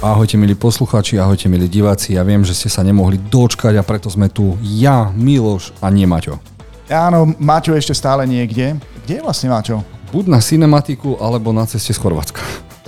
Ahojte milí poslucháči, ahojte milí diváci. Ja viem, že ste sa nemohli dočkať a preto sme tu ja, Miloš a nie Maťo. Áno, Maťo ešte stále niekde. Kde je vlastne Maťo? Buď na cinematiku, alebo na ceste z Chorvátska.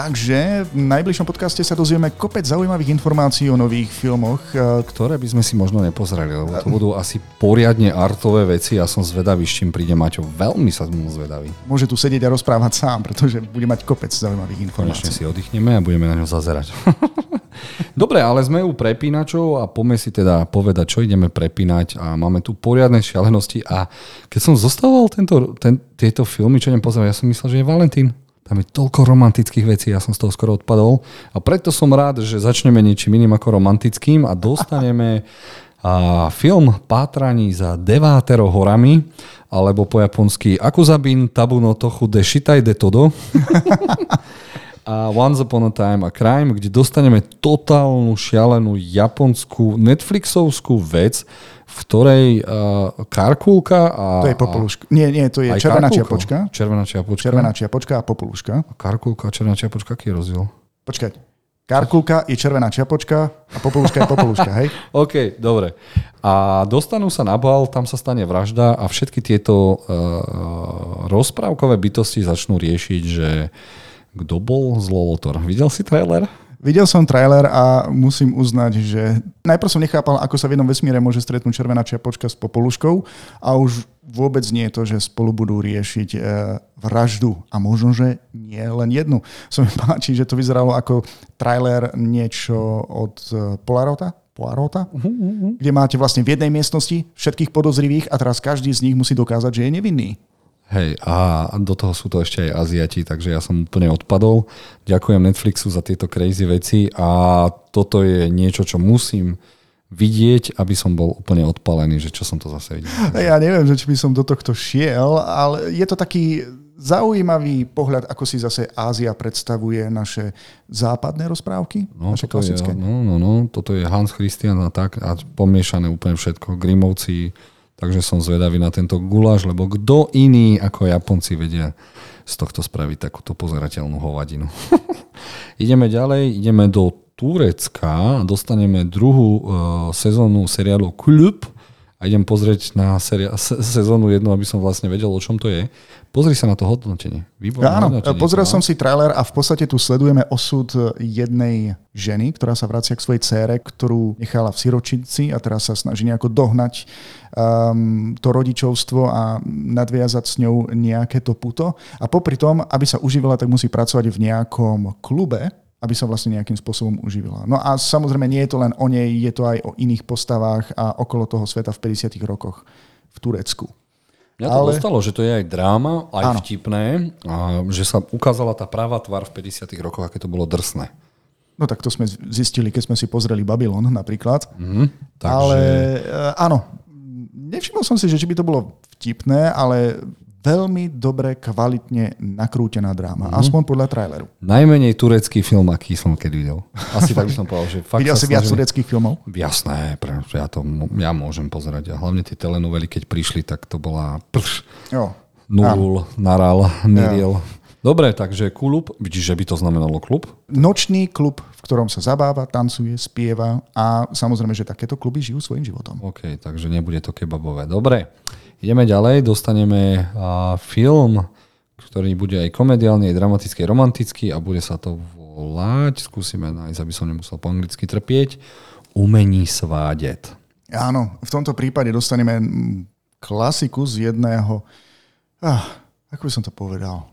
Takže v najbližšom podcaste sa dozvieme kopec zaujímavých informácií o nových filmoch. Ktoré by sme si možno nepozreli, lebo to budú asi poriadne artové veci a som zvedavý, s čím príde Maťo. Veľmi sa mu zvedavý. Môže tu sedieť a rozprávať sám, pretože bude mať kopec zaujímavých Konečne informácií. si oddychneme a budeme na ňo zazerať. Dobre, ale sme u prepínačov a poďme si teda povedať, čo ideme prepínať a máme tu poriadne šialenosti a keď som zostával tento, ten, tieto filmy, čo idem pozerať, ja som myslel, že je Valentín. Tam je toľko romantických vecí, ja som z toho skoro odpadol. A preto som rád, že začneme niečím iným ako romantickým a dostaneme a film Pátraní za devátero horami, alebo po japonsky Akuzabin Tabuno Tochu de Shitai de Todo a Once Upon a Time a Crime, kde dostaneme totálnu šialenú japonskú Netflixovskú vec, v ktorej uh, Karkulka a... To je popoluška. Nie, nie, to je červená čiapočka. Červená čiapočka. Červená čiapočka a popoluška. A Karkulka a červená čiapočka, aký je rozdiel? Počkať. Karkulka je červená čiapočka a popoluška je popoluška, hej? OK, dobre. A dostanú sa na bal, tam sa stane vražda a všetky tieto uh, rozprávkové bytosti začnú riešiť, že kto bol zlolotor. Videl si trailer? Videl som trailer a musím uznať, že najprv som nechápal, ako sa v jednom vesmíre môže stretnúť červená čiapočka s popoluškou a už vôbec nie je to, že spolu budú riešiť e, vraždu a možno, že nie len jednu. Som mi páči, že to vyzeralo ako trailer niečo od e, Polarota, Poirota, uh-huh. kde máte vlastne v jednej miestnosti všetkých podozrivých a teraz každý z nich musí dokázať, že je nevinný. Hej, a do toho sú to ešte aj Aziati, takže ja som úplne odpadol. Ďakujem Netflixu za tieto crazy veci a toto je niečo, čo musím vidieť, aby som bol úplne odpalený, že čo som to zase videl. Ja neviem, že či by som do tohto šiel, ale je to taký zaujímavý pohľad, ako si zase Ázia predstavuje naše západné rozprávky, No, naše toto je, klasické. no, no, no, toto je Hans Christian a tak a pomiešané úplne všetko. Grimovci, takže som zvedavý na tento guláš, lebo kto iný ako Japonci vedia z tohto spraviť takúto pozerateľnú hovadinu. ideme ďalej, ideme do Turecka, dostaneme druhú uh, sezónu seriálu Klub a idem pozrieť na se- sezónu jednu, aby som vlastne vedel, o čom to je. Pozri sa na to hodnotenie. Výborné Áno, hodnotenie. pozrel no. som si trailer a v podstate tu sledujeme osud jednej ženy, ktorá sa vracia k svojej cére, ktorú nechala v siročici a teraz sa snaží nejako dohnať um, to rodičovstvo a nadviazať s ňou nejaké to puto. A popri tom, aby sa uživila, tak musí pracovať v nejakom klube, aby sa vlastne nejakým spôsobom uživila. No a samozrejme nie je to len o nej, je to aj o iných postavách a okolo toho sveta v 50. rokoch v Turecku. Mňa to Ale- dostalo, že to je aj dráma, aj Áno. vtipné, a že sa ukázala tá práva tvár v 50 rokoch, aké to bolo drsné. No tak to sme zistili, keď sme si pozreli Babylon napríklad. Mhm. Takže, Ale e, áno, nevšimol som si, že či by to bolo vtipné, ale veľmi dobre, kvalitne nakrútená dráma. Mhm. Aspoň podľa traileru. najmenej turecký film, aký som kedy videl. Asi tak by som povedal, že fakt Videl si viac tureckých filmov? Jasné, pre, ja to ja môžem pozerať. A hlavne tie telenovely, keď prišli, tak to bola prš, Jo. Nurul, Naral, Niriel. Dobre, takže klub, vidíš, že by to znamenalo klub? Nočný klub, v ktorom sa zabáva, tancuje, spieva a samozrejme, že takéto kluby žijú svojim životom. OK, takže nebude to kebabové. Dobre, ideme ďalej, dostaneme film, ktorý bude aj komediálny, aj dramatický, aj romantický a bude sa to volať, skúsime nájsť, aby som nemusel po anglicky trpieť, Umení svádet. Áno, v tomto prípade dostaneme klasiku z jedného... Ah, ako by som to povedal?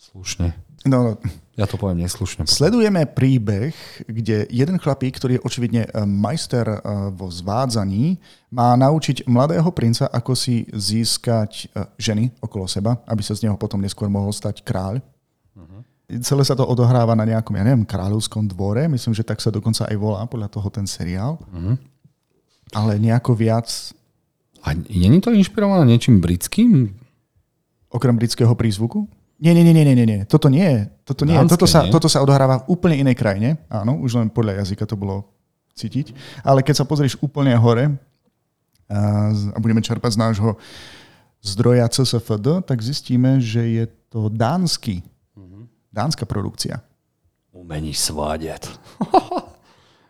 Slušne. No, no, Ja to poviem neslušne. Sledujeme príbeh, kde jeden chlapík, ktorý je očividne e, majster e, vo zvádzaní, má naučiť mladého princa, ako si získať e, ženy okolo seba, aby sa z neho potom neskôr mohol stať kráľ. Celé sa to odohráva na nejakom, ja neviem, kráľovskom dvore. Myslím, že tak sa dokonca aj volá podľa toho ten seriál. Ale nejako viac, A není to inšpirované niečím britským? okrem britského prízvuku? Nie, nie, nie, nie, nie, nie. Toto nie je. Toto, nie. je. Dánske, toto, sa, nie? toto sa odohráva v úplne inej krajine. Áno, už len podľa jazyka to bolo cítiť. Ale keď sa pozrieš úplne hore a, a budeme čerpať z nášho zdroja CSFD, tak zistíme, že je to dánsky. Dánska produkcia. Umení svádět.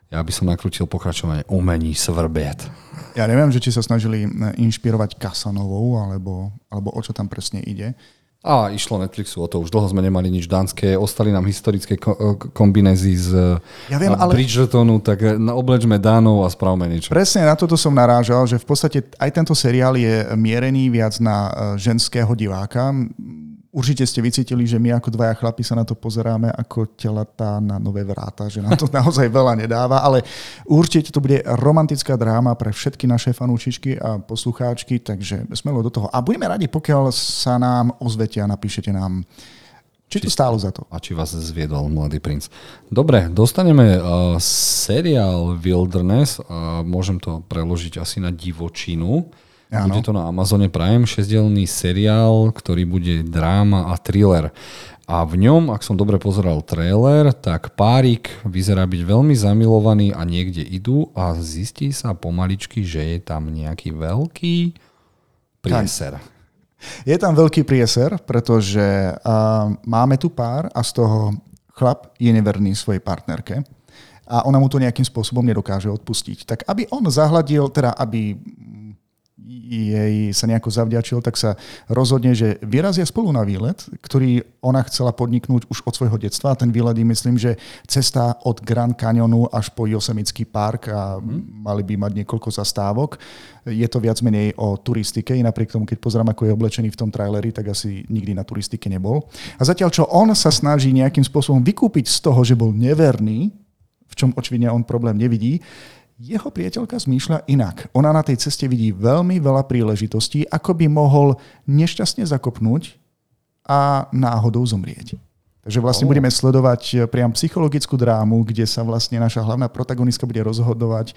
Ja by som nakrútil pokračovanie umení svrbiet. Ja neviem, že či sa snažili inšpirovať Kasanovou, alebo, alebo o čo tam presne ide. A išlo Netflixu o to, už dlho sme nemali nič dánske, ostali nám historické ko- kombinézy z ja viem, ale... Bridgertonu, tak oblečme Dánov a spravme niečo. Presne na toto som narážal, že v podstate aj tento seriál je mierený viac na e, ženského diváka. Určite ste vycítili, že my ako dvaja chlapi sa na to pozeráme ako telatá na nové vráta, že nám to naozaj veľa nedáva, ale určite to bude romantická dráma pre všetky naše fanúčičky a poslucháčky, takže smelo do toho. A budeme radi, pokiaľ sa nám ozvete a napíšete nám, či, to stálo za to. A či vás zviedol Mladý princ. Dobre, dostaneme uh, seriál Wilderness, uh, môžem to preložiť asi na divočinu. Ano. Bude to na Amazone Prime, šesdielný seriál, ktorý bude dráma a thriller. A v ňom, ak som dobre pozeral trailer, tak párik vyzerá byť veľmi zamilovaný a niekde idú a zistí sa pomaličky, že je tam nejaký veľký prieser. Je tam veľký prieser, pretože uh, máme tu pár a z toho chlap je neverný svojej partnerke a ona mu to nejakým spôsobom nedokáže odpustiť. Tak aby on zahladil, teda aby jej sa nejako zavďačil, tak sa rozhodne, že vyrazia spolu na výlet, ktorý ona chcela podniknúť už od svojho detstva. Ten výlet je, myslím, že cesta od Grand Canyonu až po Yosemite Park a hmm. mali by mať niekoľko zastávok. Je to viac menej o turistike, i napriek tomu, keď pozerám, ako je oblečený v tom traileri, tak asi nikdy na turistike nebol. A zatiaľ, čo on sa snaží nejakým spôsobom vykúpiť z toho, že bol neverný, v čom očividne on problém nevidí, jeho priateľka zmýšľa inak. Ona na tej ceste vidí veľmi veľa príležitostí, ako by mohol nešťastne zakopnúť a náhodou zomrieť. Takže vlastne oh. budeme sledovať priam psychologickú drámu, kde sa vlastne naša hlavná protagonistka bude rozhodovať,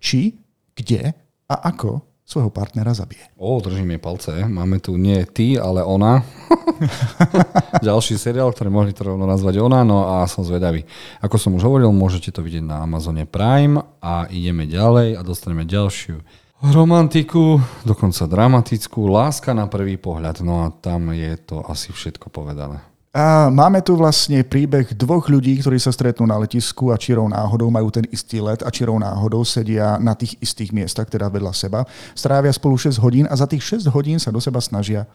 či, kde a ako svojho partnera zabije. O, držím jej palce. Máme tu nie ty, ale ona. Ďalší seriál, ktorý mohli to rovno nazvať ona, no a som zvedavý. Ako som už hovoril, môžete to vidieť na Amazone Prime a ideme ďalej a dostaneme ďalšiu romantiku, dokonca dramatickú, láska na prvý pohľad. No a tam je to asi všetko povedané. A máme tu vlastne príbeh dvoch ľudí, ktorí sa stretnú na letisku a čirou náhodou majú ten istý let a čirou náhodou sedia na tých istých miestach, teda vedľa seba. Strávia spolu 6 hodín a za tých 6 hodín sa do seba snažia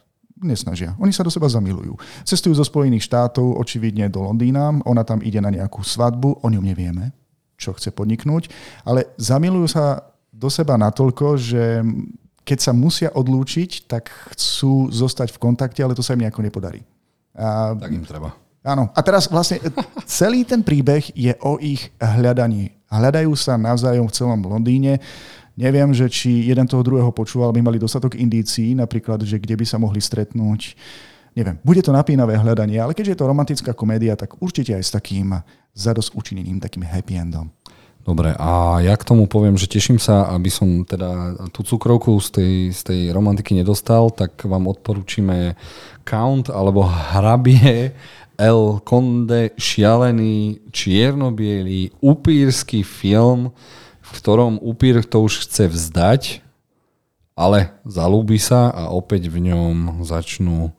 nesnažia. Oni sa do seba zamilujú. Cestujú zo Spojených štátov, očividne do Londýna, ona tam ide na nejakú svadbu, o ňom nevieme, čo chce podniknúť, ale zamilujú sa do seba natoľko, že keď sa musia odlúčiť, tak chcú zostať v kontakte, ale to sa im nejako nepodarí. A, tak im treba. Áno. A teraz vlastne celý ten príbeh je o ich hľadaní. Hľadajú sa navzájom v celom Londýne. Neviem, že či jeden toho druhého počúval, aby mali dostatok indícií, napríklad, že kde by sa mohli stretnúť. Neviem, bude to napínavé hľadanie, ale keďže je to romantická komédia, tak určite aj s takým zadosť učinením, takým happy endom. Dobre, a ja k tomu poviem, že teším sa, aby som teda tú cukrovku z tej, z tej romantiky nedostal, tak vám odporúčime Count alebo Hrabie El Conde šialený čiernobielý upírsky film, v ktorom upír to už chce vzdať, ale zalúbi sa a opäť v ňom začnú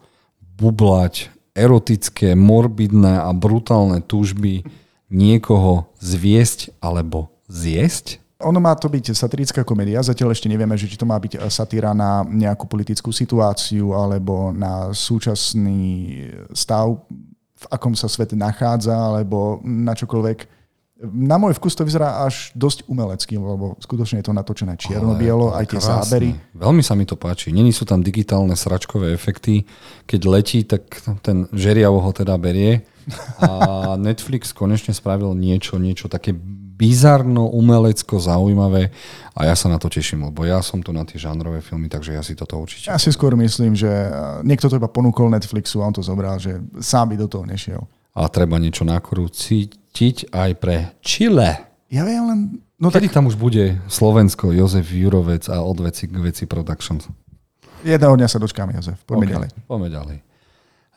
bublať erotické, morbidné a brutálne túžby niekoho zviesť alebo zjesť? Ono má to byť satirická komédia, zatiaľ ešte nevieme, že či to má byť satíra na nejakú politickú situáciu alebo na súčasný stav, v akom sa svet nachádza, alebo na čokoľvek. Na môj vkus to vyzerá až dosť umelecký, lebo skutočne je to natočené čierno-bielo, aj tie krásne. zábery. Veľmi sa mi to páči. Není sú tam digitálne sračkové efekty. Keď letí, tak ten žeriavo ho teda berie a Netflix konečne spravil niečo, niečo také bizarno, umelecko, zaujímavé a ja sa na to teším, lebo ja som tu na tie žánrové filmy, takže ja si toto určite... Ja si skôr myslím, že niekto to iba ponúkol Netflixu a on to zobral, že sám by do toho nešiel. A treba niečo nakrúciť aj pre Chile. Ja viem len... No Kedy tak... tam už bude Slovensko, Jozef Jurovec a od veci k veci Productions? Jedného dňa sa dočkáme, Jozef. Poďme okay, ďalej. Poďme ďalej.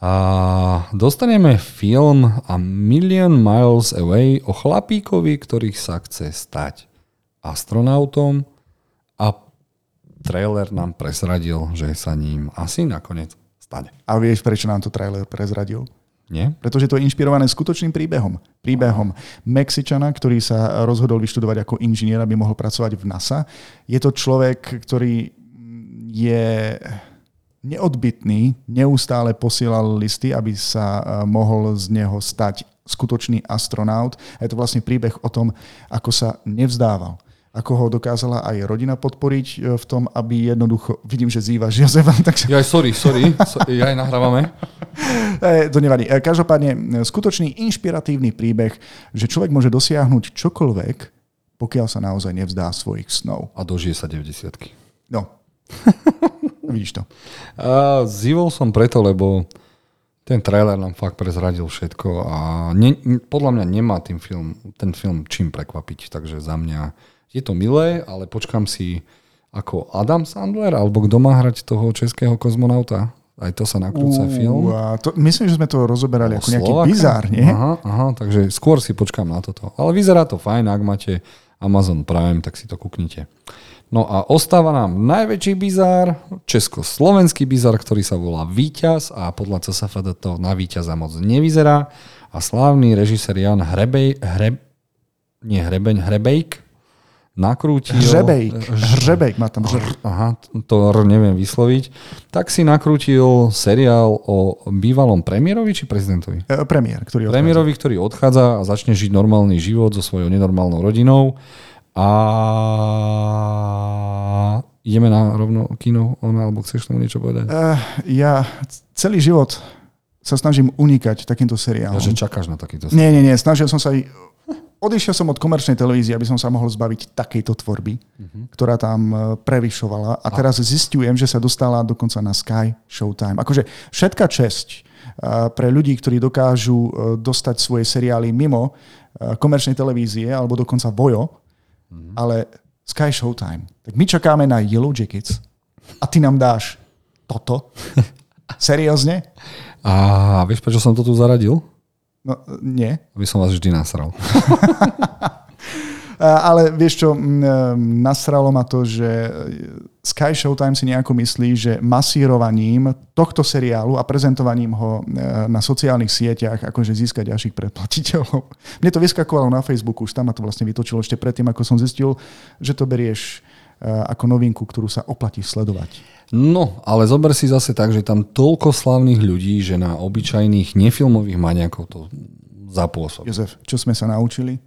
A dostaneme film A Million Miles Away o chlapíkovi, ktorý sa chce stať astronautom a trailer nám presradil, že sa ním asi nakoniec stane. A vieš, prečo nám to trailer prezradil? Nie? Pretože to je inšpirované skutočným príbehom. Príbehom Mexičana, ktorý sa rozhodol vyštudovať ako inžinier, aby mohol pracovať v NASA. Je to človek, ktorý je neodbitný, neustále posielal listy, aby sa mohol z neho stať skutočný astronaut. A je to vlastne príbeh o tom, ako sa nevzdával ako ho dokázala aj rodina podporiť e, v tom, aby jednoducho... Vidím, že zývaš Jozefa, takže... Ja aj sorry, sorry, ja aj nahrávame. E, to nevadí. E, každopádne, skutočný inšpiratívny príbeh, že človek môže dosiahnuť čokoľvek, pokiaľ sa naozaj nevzdá svojich snov. A dožije sa 90 No. Vidíš to. A zývol som preto, lebo ten trailer nám fakt prezradil všetko a ne, podľa mňa nemá tým film, ten film čím prekvapiť, takže za mňa je to milé, ale počkam si ako Adam Sandler, alebo kto má hrať toho českého kozmonauta. Aj to sa nakrúca film. A to, myslím, že sme to rozoberali ako nejaký Slovaka? bizár, nie? Aha, aha, takže skôr si počkám na toto. Ale vyzerá to fajn, ak máte Amazon Prime, tak si to kúknite. No a ostáva nám najväčší bizár, československý bizár, ktorý sa volá Výťaz a podľa CSFD to na Výťaza moc nevyzerá. A slávny režisér Jan Hrebej, Hreb, nie Hrebeň, Hrebejk, nakrútil... Hřebejk. Hřebejk má tam. Aha, to R neviem vysloviť. Tak si nakrútil seriál o bývalom premiérovi či prezidentovi? E, premiér, ktorý odchádza. Premiérovi, ktorý odchádza a začne žiť normálny život so svojou nenormálnou rodinou. A ideme na rovno kino, ona, alebo chceš tomu niečo povedať? Uh, ja celý život sa snažím unikať takýmto seriálom. Ja, že čakáš na takýto seriál. Nie, nie, nie. Snažil som sa aj odišiel som od komerčnej televízie, aby som sa mohol zbaviť takejto tvorby, uh-huh. ktorá tam e, prevyšovala. A teraz zistujem, že sa dostala dokonca na Sky Showtime. Akože všetká česť e, pre ľudí, ktorí dokážu e, dostať svoje seriály mimo komerčnej televízie alebo dokonca Vojo, uh-huh. ale Sky Showtime. Tak my čakáme na Yellow Jackets a ty nám dáš toto? Seriózne? A vieš, prečo som to tu zaradil? No, nie. Aby som vás vždy nasral. Ale vieš čo, nasralo ma to, že Sky Showtime si nejako myslí, že masírovaním tohto seriálu a prezentovaním ho e, na sociálnych sieťach akože získať ďalších predplatiteľov. Mne to vyskakovalo na Facebooku, už tam ma to vlastne vytočilo ešte predtým, ako som zistil, že to berieš e, ako novinku, ktorú sa oplatí sledovať. No, ale zober si zase tak, že tam toľko slavných ľudí, že na obyčajných nefilmových maniakov to zapôsobí. Jozef, čo sme sa naučili?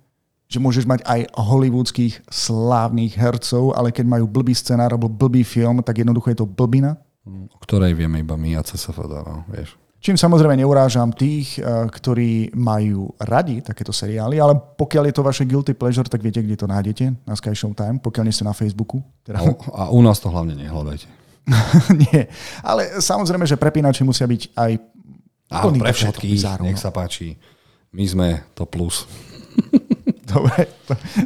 Že môžeš mať aj hollywoodských slávnych hercov, ale keď majú blbý scenár alebo blbý film, tak jednoducho je to blbina? O ktorej vieme iba my a CSFD, no, vieš. Čím samozrejme neurážam tých, eh, ktorí majú radi takéto seriály, ale pokiaľ je to vaše guilty pleasure, tak viete, kde to nájdete na Sky Showtime, pokiaľ nie ste na Facebooku. Teda... A, a u nás to hlavne nehľadajte. Nie, ale samozrejme, že prepínači musia byť aj Áno, pre všetkých, nech no. sa páči. My sme to plus. Dobre,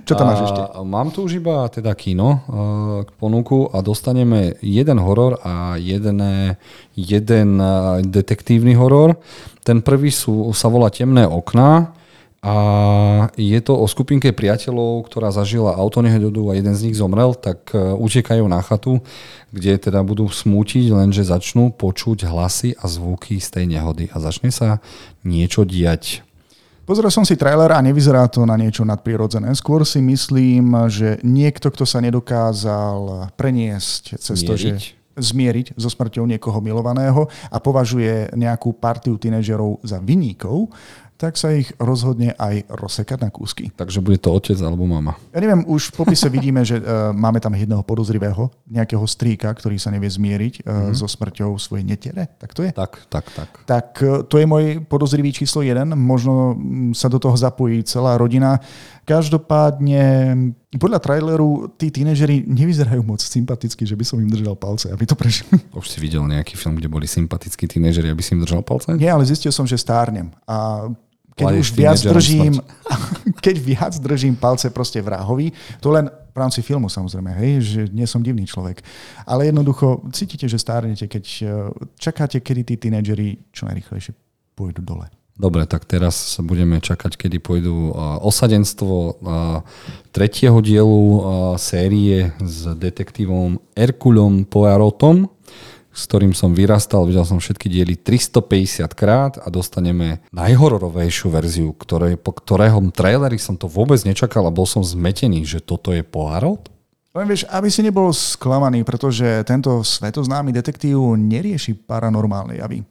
čo tam máš ešte? Mám tu už iba teda kino uh, k ponuku a dostaneme jeden horor a jedné, jeden uh, detektívny horor. Ten prvý sú, sa volá Temné okná a je to o skupinke priateľov, ktorá zažila autonehodu a jeden z nich zomrel, tak e, utekajú na chatu, kde teda budú smútiť, lenže začnú počuť hlasy a zvuky z tej nehody a začne sa niečo diať. Pozrel som si trailer a nevyzerá to na niečo nadprirodzené. Skôr si myslím, že niekto, kto sa nedokázal preniesť cez to, že zmieriť so smrťou niekoho milovaného a považuje nejakú partiu tínežerov za vyníkov, tak sa ich rozhodne aj rozsekať na kúsky. Takže bude to otec alebo mama. Ja neviem, už v popise vidíme, že uh, máme tam jedného podozrivého, nejakého strýka, ktorý sa nevie zmieriť uh, mm-hmm. so smrťou svojej netere. Tak to je? Tak, tak, tak. Tak uh, to je môj podozrivý číslo jeden. Možno mm, sa do toho zapojí celá rodina. Každopádne podľa traileru tí tínežeri nevyzerajú moc sympaticky, že by som im držal palce, aby to prešli. Už si videl nejaký film, kde boli sympatickí tínežeri, aby si im držal palce? Nie, ale zistil som, že stárnem. A keď už viac držím, keď viac držím palce proste vrahovi, to len v rámci filmu samozrejme, hej, že nie som divný človek. Ale jednoducho cítite, že stárnete, keď eh, čakáte, kedy tí tínedžeri čo najrychlejšie pôjdu dole. Dobre, tak teraz sa budeme čakať, kedy pôjdu uh, osadenstvo uh, tretieho dielu série s detektívom Erkulom Poirotom, s ktorým som vyrastal, videl som všetky diely 350 krát a dostaneme najhororovejšiu verziu, ktorej, po ktorého traileri som to vôbec nečakal a bol som zmetený, že toto je Poirot. Len vieš, aby si nebol sklamaný, pretože tento svetoznámy detektív nerieši paranormálne javy.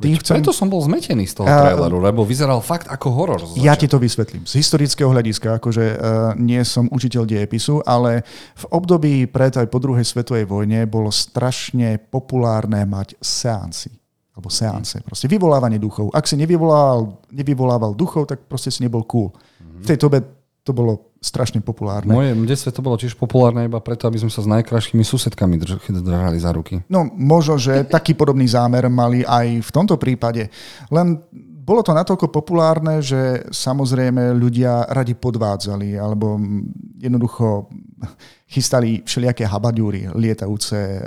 Tým chcem... Preto som bol zmetený z toho traileru, lebo vyzeral fakt ako horor. Ja ti to vysvetlím. Z historického hľadiska, akože uh, nie som učiteľ dejepisu, ale v období pred aj po druhej svetovej vojne bolo strašne populárne mať seansy alebo seance. Proste vyvolávanie duchov. Ak si nevyvolával, nevyvolával duchov, tak proste si nebol cool. V tej dobe to bolo strašne populárne. Moje detstve to bolo tiež populárne iba preto, aby sme sa s najkrajšími susedkami držali za ruky. No možno, že taký podobný zámer mali aj v tomto prípade. Len bolo to natoľko populárne, že samozrejme ľudia radi podvádzali alebo jednoducho chystali všelijaké habadúry, lietajúce e,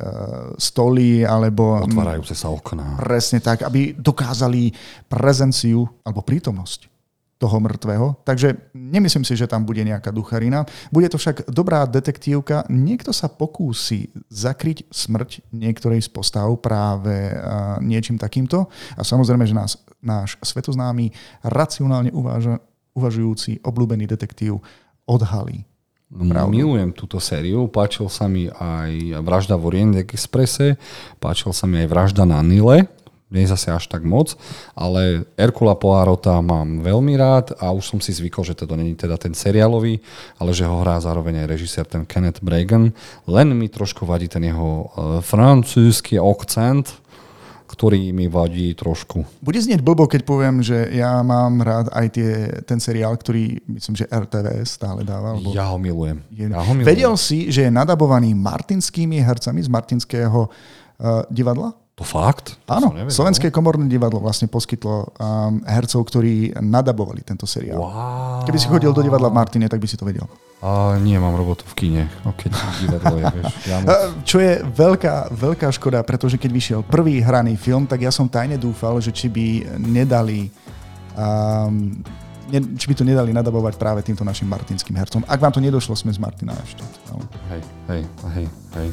stoly alebo... Otvárajúce sa okná. Presne tak, aby dokázali prezenciu alebo prítomnosť toho mŕtvého. Takže nemyslím si, že tam bude nejaká ducharina. Bude to však dobrá detektívka. Niekto sa pokúsi zakryť smrť niektorej z postav práve niečím takýmto. A samozrejme, že nás, náš svetoznámy, racionálne uváža, uvažujúci, obľúbený detektív odhalí. Pravdu. Milujem túto sériu, páčil sa mi aj Vražda v Orient Expresse, páčil sa mi aj Vražda na Nile, nie zase až tak moc, ale Erkula Poirota mám veľmi rád a už som si zvykol, že to není teda ten seriálový, ale že ho hrá zároveň aj režisér ten Kenneth Bragan. Len mi trošku vadí ten jeho uh, francúzsky akcent, ktorý mi vadí trošku. Bude znieť blbo, keď poviem, že ja mám rád aj tie, ten seriál, ktorý myslím, že RTVS stále dáva. Alebo ja ho milujem. Je... Ja ho milujem. Vedel si, že je nadabovaný martinskými hercami z Martinského uh, divadla? To fakt? To Áno, Slovenské komorné divadlo vlastne poskytlo um, hercov, ktorí nadabovali tento seriál. Wow. Keby si chodil do divadla v Martine, tak by si to vedel. A nie, mám robotu v kine, no, keď divadlo je, vieš. Ja moc... Čo je veľká, veľká škoda, pretože keď vyšiel prvý hraný film, tak ja som tajne dúfal, že či by nedali um, ne, či by to nedali nadabovať práve týmto našim martinským hercom. Ak vám to nedošlo, sme z Martina ešte. No. Hej, hej, hej, hej.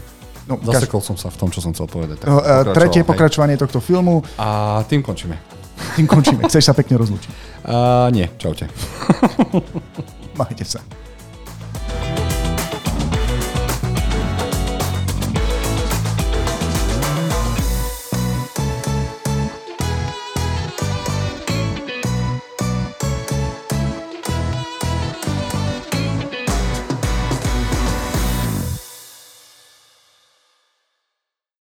No, Zasekol kaž... som sa v tom, čo som chcel povedať. Tak no, tretie hej. pokračovanie tohto filmu. A tým končíme. Tým končíme. Chceš sa pekne rozlúčiť? Uh, nie, čaute. Majte sa.